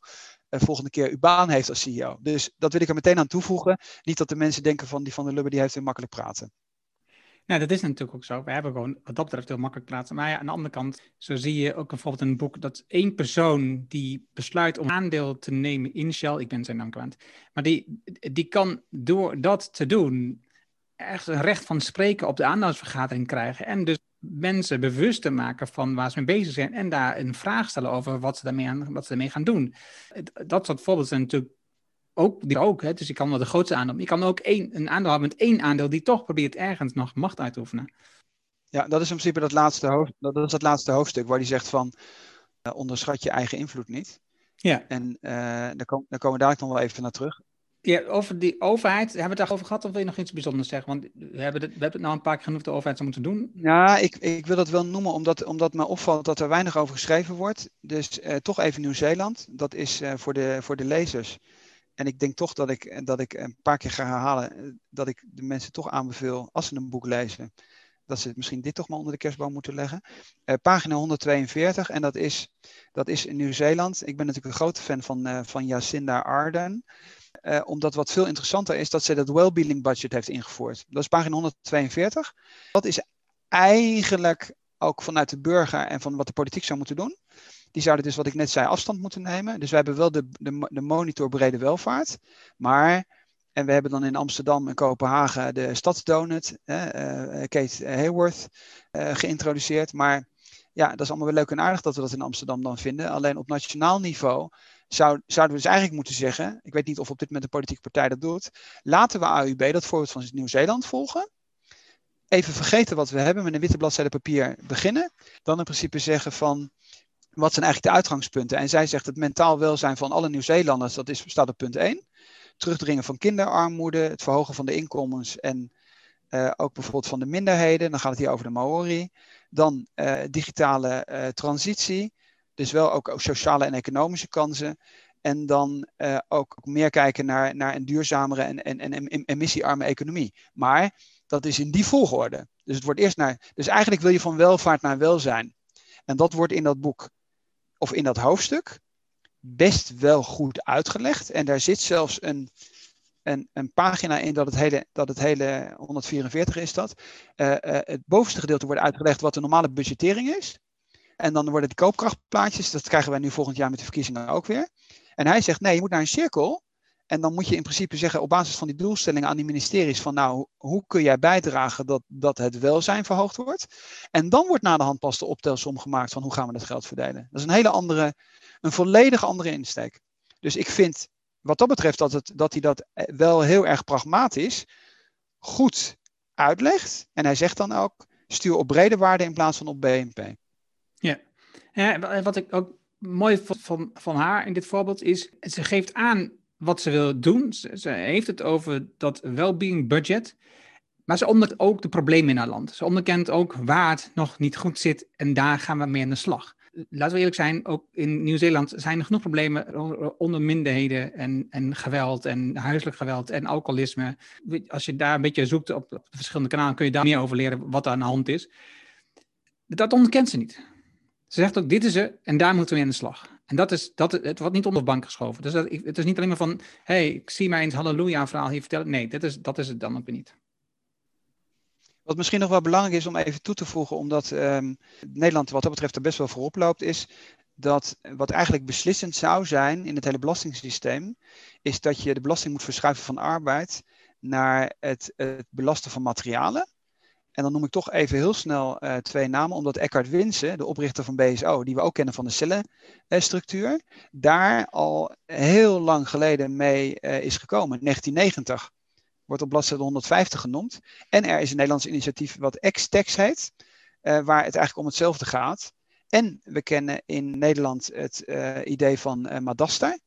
uh, volgende keer uw baan heeft als CEO. Dus dat wil ik er meteen aan toevoegen. Niet dat de mensen denken van die Van der Lubbe, die heeft heel makkelijk praten. Nou, dat is natuurlijk ook zo. We hebben gewoon wat dat betreft heel makkelijk praten. Maar ja, aan de andere kant, zo zie je ook bijvoorbeeld in een boek dat één persoon die besluit om aandeel te nemen in Shell, ik ben zijn naam maar die, die kan door dat te doen echt een recht van spreken op de aandeelhoudersvergadering krijgen. En dus mensen bewust te maken van waar ze mee bezig zijn. En daar een vraag stellen over wat ze daarmee, aan, wat ze daarmee gaan doen. Dat soort voorbeelden zijn natuurlijk ook, die ook hè, dus je kan wel de grootste aandeel. Je kan ook één, een aandeel hebben met één aandeel die toch probeert ergens nog macht uit te oefenen. Ja, dat is in principe dat laatste, hoofd, dat is dat laatste hoofdstuk waar hij zegt van uh, onderschat je eigen invloed niet. Ja. En uh, daar, kom, daar komen we dadelijk nog wel even naar terug. Ja, over die overheid, hebben we het daarover gehad of wil je nog iets bijzonders zeggen? Want we hebben het, we hebben het nou een paar keer genoeg de overheid zou moeten doen. Ja, ik, ik wil dat wel noemen omdat, omdat me opvalt dat er weinig over geschreven wordt. Dus uh, toch even Nieuw-Zeeland. Dat is uh, voor, de, voor de lezers. En ik denk toch dat ik, dat ik een paar keer ga herhalen eh, dat ik de mensen toch aanbeveel, als ze een boek lezen, dat ze misschien dit toch maar onder de kerstboom moeten leggen. Pagina 142, en dat is, dat is in Nieuw-Zeeland. Ik ben natuurlijk een grote fan van, van Jacinda Ardern. Uh, omdat wat veel interessanter is dat ze dat well-being budget heeft ingevoerd. Dat is pagina 142. Dat is eigenlijk ook vanuit de burger en van wat de politiek zou moeten doen. Die zouden dus, wat ik net zei, afstand moeten nemen. Dus we hebben wel de, de, de monitor brede welvaart. Maar, en we hebben dan in Amsterdam en Kopenhagen de stadsdonut, uh, Kate Hayworth, uh, geïntroduceerd. Maar ja, dat is allemaal wel leuk en aardig dat we dat in Amsterdam dan vinden. Alleen op nationaal niveau zou, zouden we dus eigenlijk moeten zeggen, ik weet niet of op dit moment de politieke partij dat doet, laten we AUB dat voorbeeld van Nieuw-Zeeland volgen. Even vergeten wat we hebben, met een witte bladzijde papier beginnen. Dan in principe zeggen van, wat zijn eigenlijk de uitgangspunten? En zij zegt het mentaal welzijn van alle Nieuw-Zeelanders, dat is, staat op punt 1. Terugdringen van kinderarmoede, het verhogen van de inkomens en uh, ook bijvoorbeeld van de minderheden. Dan gaat het hier over de Maori. Dan uh, digitale uh, transitie. Dus wel ook sociale en economische kansen. En dan uh, ook meer kijken naar, naar een duurzamere en, en, en emissiearme economie. Maar dat is in die volgorde. Dus het wordt eerst naar. Dus eigenlijk wil je van welvaart naar welzijn. En dat wordt in dat boek, of in dat hoofdstuk, best wel goed uitgelegd. En daar zit zelfs een, een, een pagina in dat het hele, dat het hele 144 is dat. Uh, het bovenste gedeelte wordt uitgelegd wat de normale budgettering is. En dan worden de koopkrachtplaatjes, dat krijgen wij nu volgend jaar met de verkiezingen ook weer. En hij zegt, nee, je moet naar een cirkel. En dan moet je in principe zeggen op basis van die doelstellingen aan die ministeries van nou, hoe kun jij bijdragen dat, dat het welzijn verhoogd wordt? En dan wordt na de hand pas de optelsom gemaakt van hoe gaan we dat geld verdelen. Dat is een hele andere, een volledig andere insteek. Dus ik vind wat dat betreft dat, het, dat hij dat wel heel erg pragmatisch goed uitlegt. En hij zegt dan ook, stuur op brede waarde in plaats van op BNP. Ja, wat ik ook mooi vond van, van haar in dit voorbeeld is, ze geeft aan wat ze wil doen. Ze, heeft het over dat well-being budget. Maar ze onderkent ook de problemen in haar land. Ze onderkent ook waar het nog niet goed zit en daar gaan we mee aan de slag. Laten we eerlijk zijn, ook in Nieuw-Zeeland zijn er genoeg problemen onder minderheden en, en geweld en huiselijk geweld en alcoholisme. Als je daar een beetje zoekt op, de verschillende kanalen, kun je daar meer over leren wat er aan de hand is. Dat onderkent ze niet. Ze zegt ook, dit is ze en daar moeten we in de slag. En dat is, dat, het wordt niet onder de bank geschoven. Dus dat, het is niet alleen maar van, hey, ik zie mij eens halleluja verhaal hier vertellen. Nee, dat is, dat is het dan ook niet. Wat misschien nog wel belangrijk is om even toe te voegen, omdat ehm, Nederland wat dat betreft er best wel voorop loopt, is dat wat eigenlijk beslissend zou zijn in het hele belastingssysteem, is dat je de belasting moet verschuiven van arbeid naar het, het belasten van materialen. En dan noem ik toch even heel snel uh, twee namen, omdat Eckhard Winsen, de oprichter van BSO, die we ook kennen van de cellenstructuur, daar al heel lang geleden mee uh, is gekomen. 1990 wordt op bladzijde 150 genoemd. En er is een Nederlands initiatief wat X-Tex heet, uh, waar het eigenlijk om hetzelfde gaat. En we kennen in Nederland het idee van Madasta,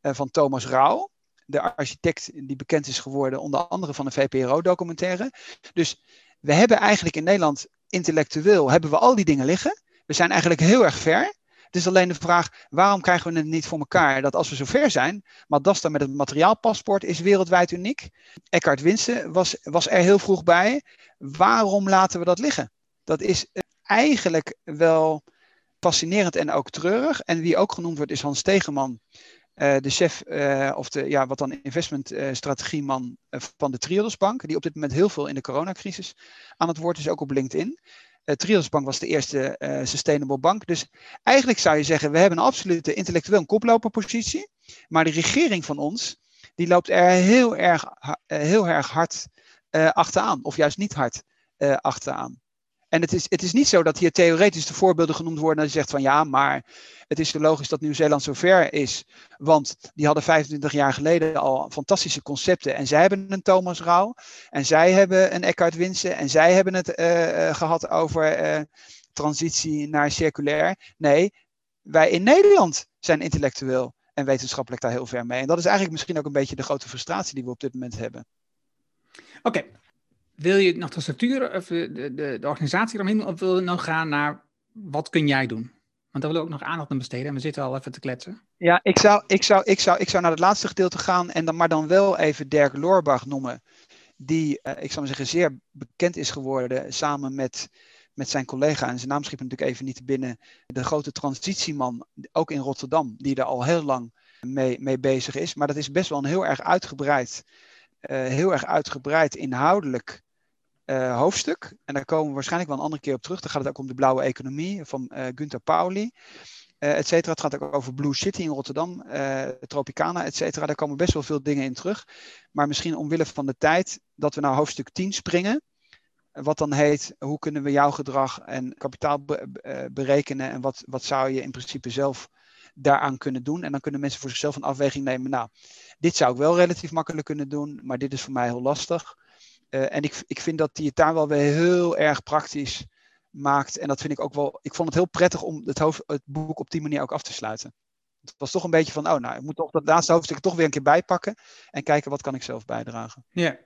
van Thomas Rauw de architect die bekend is geworden, onder andere van de VPRO-documentaire. Dus we hebben eigenlijk in Nederland intellectueel hebben we al die dingen liggen. We zijn eigenlijk heel erg ver. Het is alleen de vraag, waarom krijgen we het niet voor elkaar dat als we zo ver zijn, Madasta met het materiaalpaspoort is wereldwijd uniek. Eckhart Winsen was, was er heel vroeg bij. Waarom laten we dat liggen? Dat is eigenlijk wel fascinerend en ook treurig. En wie ook genoemd wordt is Hans Tegeman, uh, de chef, uh, of de, ja, wat dan investmentstrategieman uh, van de Triodos Bank, die op dit moment heel veel in de coronacrisis aan het woord is, ook op LinkedIn. Uh, Triodos Bank was de eerste sustainable bank. Dus eigenlijk zou je zeggen, we hebben een absolute intellectueel koploperpositie, maar de regering van ons, die loopt er heel erg, heel erg hard achteraan, of juist niet hard achteraan. En het is, het is niet zo dat hier theoretisch de voorbeelden genoemd worden dat je zegt van ja, maar het is logisch dat Nieuw-Zeeland zo ver is. Want die hadden 25 jaar geleden al fantastische concepten. En zij hebben een Thomas Rauw. En zij hebben een Eckhart Winsen. En zij hebben het uh, gehad over uh, transitie naar circulair. Nee, wij in Nederland zijn intellectueel en wetenschappelijk daar heel ver mee. En dat is eigenlijk misschien ook een beetje de grote frustratie die we op dit moment hebben. Oké, wil je nog de structuur of de, de, de organisatie eromheen of wil je nog gaan naar wat kun jij doen? Want daar willen we ook nog aandacht aan besteden en we zitten al even te kletsen. Ja, ik zou, ik zou, ik zou, ik zou naar het laatste gedeelte gaan en dan maar dan wel even Dirk Loorbach noemen. Die, uh, ik zou maar zeggen, zeer bekend is geworden samen met, met zijn collega. En zijn naam schiet natuurlijk even niet binnen. De grote transitieman, ook in Rotterdam, die er al heel lang mee, mee bezig is. Maar dat is best wel een heel erg uitgebreid, uh, heel erg uitgebreid inhoudelijk uh, hoofdstuk. En daar komen we waarschijnlijk wel een andere keer op terug. Dan gaat het ook om de blauwe economie van uh, Gunther Pauli. Uh, et cetera. Het gaat ook over Blue City in Rotterdam, Tropicana, et cetera. Daar komen best wel veel dingen in terug. Maar misschien omwille van de tijd dat we naar hoofdstuk 10 springen. Wat dan heet, hoe kunnen we jouw gedrag en kapitaal be berekenen en wat, wat zou je in principe zelf daaraan kunnen doen. En dan kunnen mensen voor zichzelf een afweging nemen. Nou, dit zou ik wel relatief makkelijk kunnen doen, maar dit is voor mij heel lastig. Uh, en ik, ik vind dat hij het daar wel weer heel erg praktisch maakt. En dat vind ik ook wel. Ik vond het heel prettig om het, hoofd, het boek op die manier ook af te sluiten. Het was toch een beetje van, oh nou, ik moet toch dat laatste hoofdstuk toch weer een keer bijpakken. En kijken wat kan ik zelf bijdragen. Ja.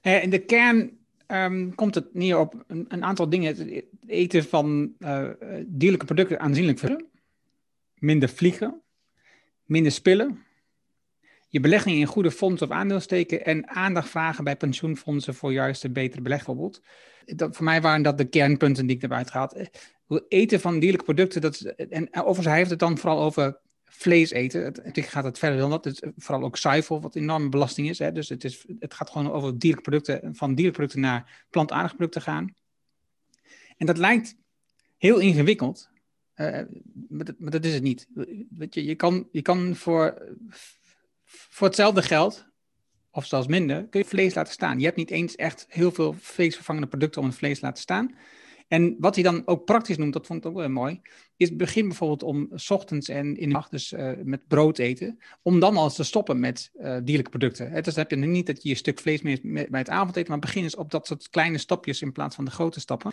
In de kern um, komt het neer op een, aantal dingen. Het eten van uh, dierlijke producten aanzienlijk verder. Minder vliegen. Minder spillen je belegging in goede fondsen of aandeelsteken en aandacht vragen bij pensioenfondsen voor juist een betere beleg bijvoorbeeld. Dat, voor mij waren dat de kernpunten die ik erbij uitgehaald. Eten van dierlijke producten, dat, en overigens hij heeft het dan vooral over vlees eten. Het, natuurlijk gaat het verder dan dat. Het, vooral ook zuivel, wat enorme belasting is. Hè. Dus het, is, het gaat gewoon over dierlijke producten, van dierlijke producten naar plantaardige producten gaan. En dat lijkt heel ingewikkeld, maar, dat, maar, dat, is het niet. Je, je kan, je kan voor, voor hetzelfde geld, of zelfs minder, kun je vlees laten staan. Je hebt niet eens echt heel veel vleesvervangende producten om het vlees te laten staan. En wat hij dan ook praktisch noemt, dat vond ik ook wel mooi, is begin bijvoorbeeld om ochtends en in de nacht dus uh, met brood eten, om dan al te stoppen met uh, dierlijke producten. Dus dan heb je niet dat je een stuk vlees mee bij het avondeten, maar begin eens op dat soort kleine stapjes in plaats van de grote stappen.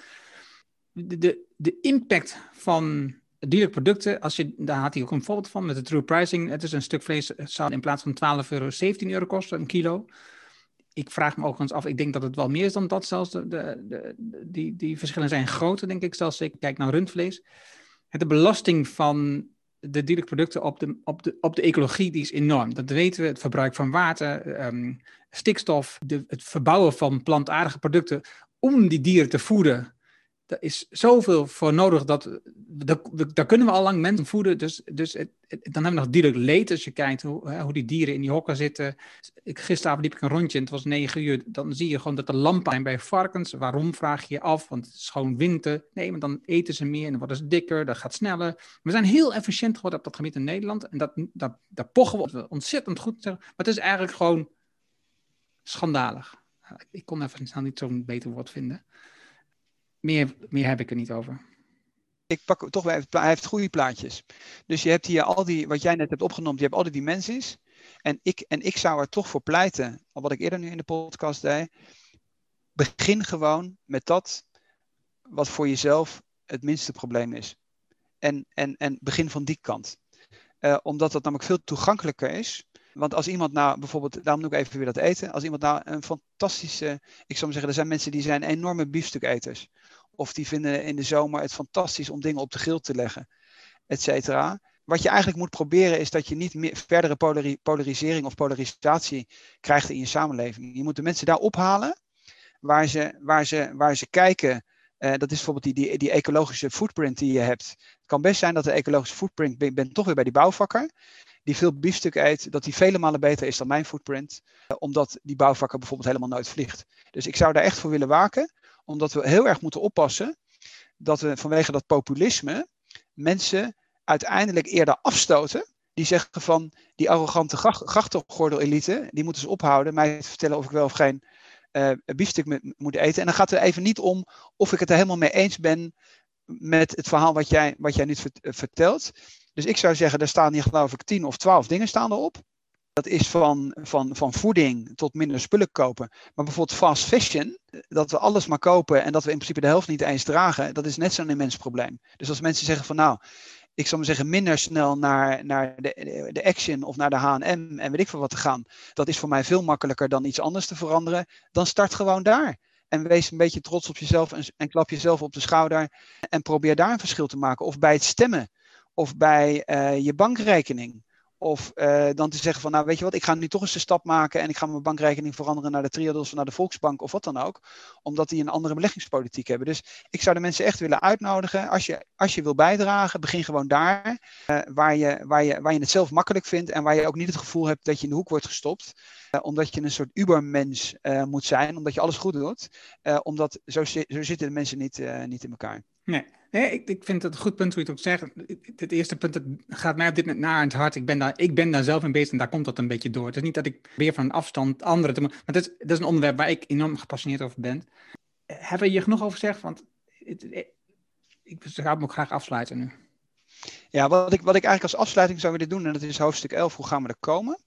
De, de impact van dierlijke producten, als je, daar had hij ook een voorbeeld van met de true pricing. Het is een stuk vlees zou in plaats van 12 euro 17 euro kosten, een kilo ik vraag me ook eens af, ik denk dat het wel meer is dan dat zelfs. De, de, die, die verschillen zijn groter, denk ik, zelfs ik kijk naar rundvlees. De belasting van de dierlijke producten op de, op, de, op de ecologie die is enorm. Dat weten we, het verbruik van water, um, stikstof, de, het verbouwen van plantaardige producten om die dieren te voeden er is zoveel voor nodig dat. Daar kunnen we al lang mensen voeden. Dus, dus dan hebben we nog dierlijk leed. Als je kijkt hoe, hoe die dieren in die hokken zitten. Ik, gisteravond liep ik een rondje en het was negen uur. Dan zie je gewoon dat er lampen bij varkens. Waarom vraag je je af? Want het is gewoon winter. Nee, maar dan eten ze meer en dan worden ze dikker. Dat gaat sneller. We zijn heel efficiënt geworden op dat gebied in Nederland. En dat, dat, daar pochen we ontzettend goed. Maar het is eigenlijk gewoon schandalig. Ik kon even snel niet zo'n beter woord vinden meer, heb ik er niet over. Ik pak toch even, hij heeft goede plaatjes. Dus je hebt hier al die, wat jij net hebt opgenomen, je hebt al die dimensies. En ik, en ik zou er toch voor pleiten, wat ik eerder nu in de podcast zei. Begin gewoon met dat wat voor jezelf het minste probleem is. En, en, en begin van die kant. Uh, omdat dat namelijk veel toegankelijker is. Want als iemand nou bijvoorbeeld, daarom noem ik even weer dat eten. Als iemand nou een fantastische, ik zou zeggen, er zijn mensen die zijn enorme biefstuketers. Of die vinden in de zomer het fantastisch om dingen op de grill te leggen, et cetera. Wat je eigenlijk moet proberen is dat je niet meer verdere polarisering of polarisatie krijgt in je samenleving. Je moet de mensen daar ophalen waar ze, waar ze, waar ze kijken. Uh, dat is bijvoorbeeld die, die, die, ecologische footprint die je hebt. Het kan best zijn dat de ecologische footprint, ben, ben toch weer bij die bouwvakker, die veel biefstuk eet, dat die vele malen beter is dan mijn footprint. Uh, omdat die bouwvakker bijvoorbeeld helemaal nooit vliegt. Dus ik zou daar echt voor willen waken omdat we heel erg moeten oppassen dat we vanwege dat populisme mensen uiteindelijk eerder afstoten. Die zeggen van die arrogante grachtengordel-elite, die moeten ze ophouden, mij te vertellen of ik wel of geen uh, biefstuk moet eten. En dan gaat het even niet om of ik het er helemaal mee eens ben met het verhaal wat jij, wat jij nu vertelt. Dus ik zou zeggen, er staan hier geloof ik tien of twaalf dingen staan erop. Dat is van, van, van voeding tot minder spullen kopen. Maar bijvoorbeeld fast fashion, dat we alles maar kopen en dat we in principe de helft niet eens dragen, dat is net zo'n immens probleem. Dus als mensen zeggen van nou, ik zou maar zeggen, minder snel naar, naar de, de Action of naar de H&M en weet ik veel wat te gaan. Dat is voor mij veel makkelijker dan iets anders te veranderen. Dan start gewoon daar. En wees een beetje trots op jezelf en, en klap jezelf op de schouder. En probeer daar een verschil te maken. Of bij het stemmen. Of bij uh, je bankrekening. Of uh, dan te zeggen van, nou weet je wat, ik ga nu toch eens een stap maken en ik ga mijn bankrekening veranderen naar de Triodos of naar de Volksbank of wat dan ook. Omdat die een andere beleggingspolitiek hebben. Dus ik zou de mensen echt willen uitnodigen, als je, als je wil bijdragen, begin gewoon daar. Uh, waar, je, waar, je, waar je het zelf makkelijk vindt en waar je ook niet het gevoel hebt dat je in de hoek wordt gestopt. Omdat je een soort ubermens moet zijn, omdat je alles goed doet. omdat zo, zo zitten de mensen niet, niet in elkaar. Nee. Nee, ik, ik vind het een goed punt hoe je het ook zegt. Het eerste punt dat gaat mij op dit moment naar het hart. Ik ben, daar, ik ben daar zelf in bezig en daar komt dat een beetje door. Het is niet dat ik weer van afstand anderen te Maar dat is, is een onderwerp waar ik enorm gepassioneerd over ben. Hebben we hier genoeg over gezegd? Want het, ik zou hem ook graag afsluiten nu. Ja, wat ik, wat ik eigenlijk als afsluiting zou willen doen, en dat is hoofdstuk 11, hoe gaan we er komen?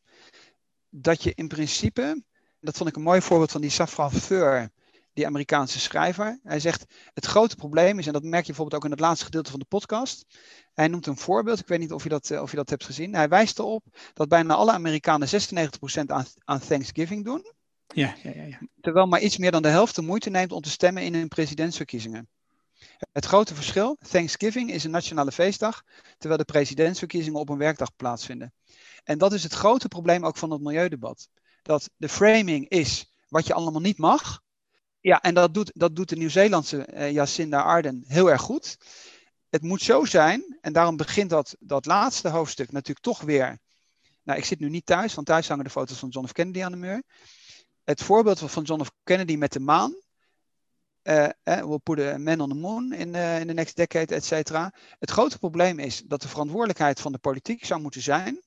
Dat je in principe, dat vond ik een mooi voorbeeld van die Safran Feur die Amerikaanse schrijver. Hij zegt, het grote probleem is, en dat merk je bijvoorbeeld ook in het laatste gedeelte van de podcast. Hij noemt een voorbeeld, ik weet niet of je dat, eh, of je dat hebt gezien. Hij wijst erop dat bijna alle Amerikanen 96% aan, aan Thanksgiving doen. Ja, ja, ja, ja. Terwijl maar iets meer dan de helft de moeite neemt om te stemmen in hun presidentsverkiezingen. Het grote verschil, Thanksgiving is een nationale feestdag, terwijl de presidentsverkiezingen op een werkdag plaatsvinden. En dat is het grote probleem ook van het milieudebat. Dat de framing is wat je allemaal niet mag, ja, en dat doet, dat doet de Nieuw-Zeelandse uh, Jacinda Ardern heel erg goed. het moet zo zijn, en daarom begint dat, dat laatste hoofdstuk natuurlijk toch weer. Nou, ik zit nu niet thuis, want thuis hangen de foto's van John F. Kennedy aan de muur. Het voorbeeld van John F. Kennedy met de maan. Uh, we'll put a man on the moon in, uh, in the next decade, et cetera. Het grote probleem is dat de verantwoordelijkheid van de politiek zou moeten zijn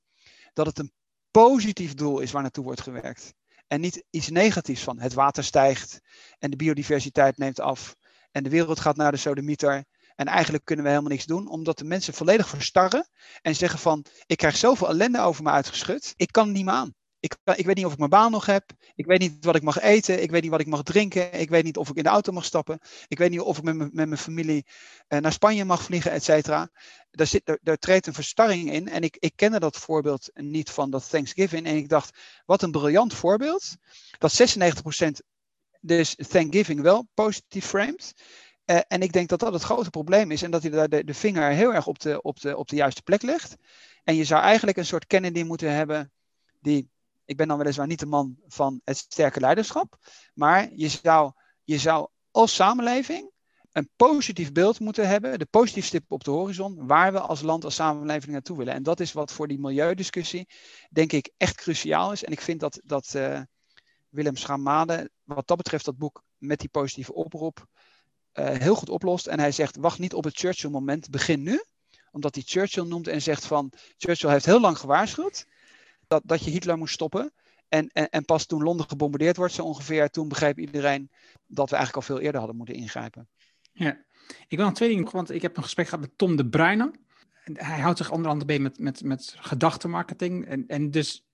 dat het een positief doel is waar naartoe wordt gewerkt. En niet iets negatiefs van het water stijgt en de biodiversiteit neemt af en de wereld gaat naar de sodemieter. En eigenlijk kunnen we helemaal niks doen, omdat de mensen volledig verstarren en zeggen van, ik krijg zoveel ellende over me uitgeschud, ik kan niet meer aan. Ik, ik weet niet of ik mijn baan nog heb. Ik weet niet wat ik mag eten. Ik weet niet wat ik mag drinken. Ik weet niet of ik in de auto mag stappen. Ik weet niet of ik met, met mijn familie uh, naar Spanje mag vliegen, et cetera. Daar, zit, daar, treedt een verstarring in. En ik, ik kende dat voorbeeld niet van dat Thanksgiving. En ik dacht, wat een briljant voorbeeld. Dat 96% dus Thanksgiving wel positief framed. Uh, en ik denk dat dat het grote probleem is. En dat hij daar de, de vinger heel erg op de, op, de, op de juiste plek legt. En je zou eigenlijk een soort Kennedy moeten hebben die ik ben dan weliswaar niet de man van het sterke leiderschap. Maar je zou, je zou als samenleving een positief beeld moeten hebben, de positieve stip op de horizon, waar we als land, als samenleving naartoe willen. En dat is wat voor die milieudiscussie, denk ik, echt cruciaal is. En ik vind dat, dat uh, Willem Schamade, wat dat betreft, dat boek met die positieve oproep, uh, heel goed oplost. En hij zegt, wacht niet op het Churchill-moment, begin nu. Omdat hij Churchill noemt en zegt van, Churchill heeft heel lang gewaarschuwd dat, dat je Hitler moest stoppen. En, en, en, pas toen Londen gebombardeerd wordt, zo ongeveer, toen begreep iedereen dat we eigenlijk al veel eerder hadden moeten ingrijpen. Ja, ik wil nog twee dingen, want ik heb een gesprek gehad met Tom de Bruyne. Hij houdt zich onder andere bezig met, met, met gedachtenmarketing. En, en dus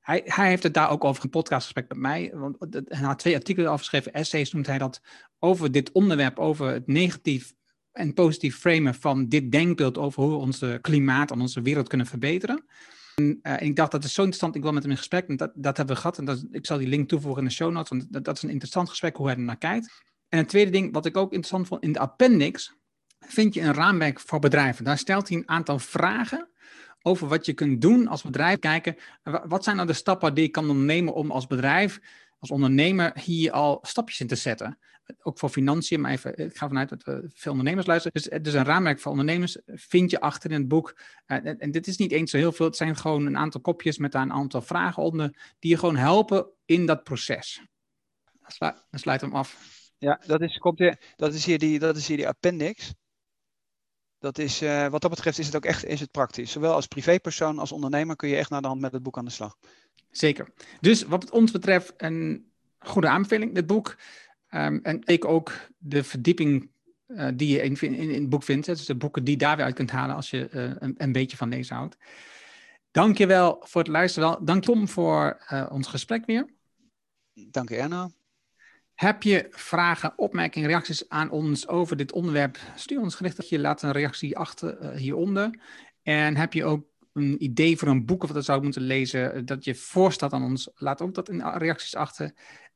hij, hij heeft het daar ook over een podcastgesprek met mij. Want hij had twee artikelen over geschreven, essays noemt hij dat, over dit onderwerp, over het negatief en positief framen van dit denkbeeld over hoe we onze klimaat en onze wereld kunnen verbeteren. En, en, ik dacht, dat is zo interessant, ik wil met hem in gesprek. En dat, dat hebben we gehad. En dat, ik zal die link toevoegen in de show notes, want dat, dat is een interessant gesprek hoe hij er naar kijkt. En het tweede ding, wat ik ook interessant vond, in de appendix vind je een raamwerk voor bedrijven. Daar stelt hij een aantal vragen over wat je kunt doen als bedrijf. Kijken, wat zijn nou de stappen die ik kan ondernemen om als bedrijf, als ondernemer hier al stapjes in te zetten? ook voor financiën, maar even, ik ga vanuit dat we veel ondernemers luisteren. Dus, dus een raamwerk voor ondernemers vind je achter in het boek. Uh, en, dit is niet eens zo heel veel, het zijn gewoon een aantal kopjes met daar een aantal vragen onder, die je gewoon helpen in dat proces. Dan, sluit hem af. Ja, dat is, komt hier, dat is, hier, die, dat is hier die appendix. Dat is, uh, wat dat betreft is het ook echt is het praktisch. Zowel als privépersoon als ondernemer kun je echt naar de hand met het boek aan de slag. Zeker. Dus wat ons betreft een goede aanbeveling, dit boek. Um, en ik ook de verdieping uh, die je in, in, in, het boek vindt. Dus de boeken die je daar weer uit kunt halen als je uh, een, een, beetje van lezen houdt. Dankjewel voor het luisteren. Dank Tom voor uh, ons gesprek weer. Dank je Erno. Heb je vragen, opmerkingen, reacties aan ons over dit onderwerp? Stuur ons gericht. Je laat een reactie achter hieronder. En heb je ook een idee voor een boek of we zou moeten lezen, dat je voorstelt aan ons, laat ook dat in reacties achter.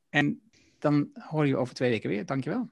En dan hoor je over twee weken weer. Dankjewel.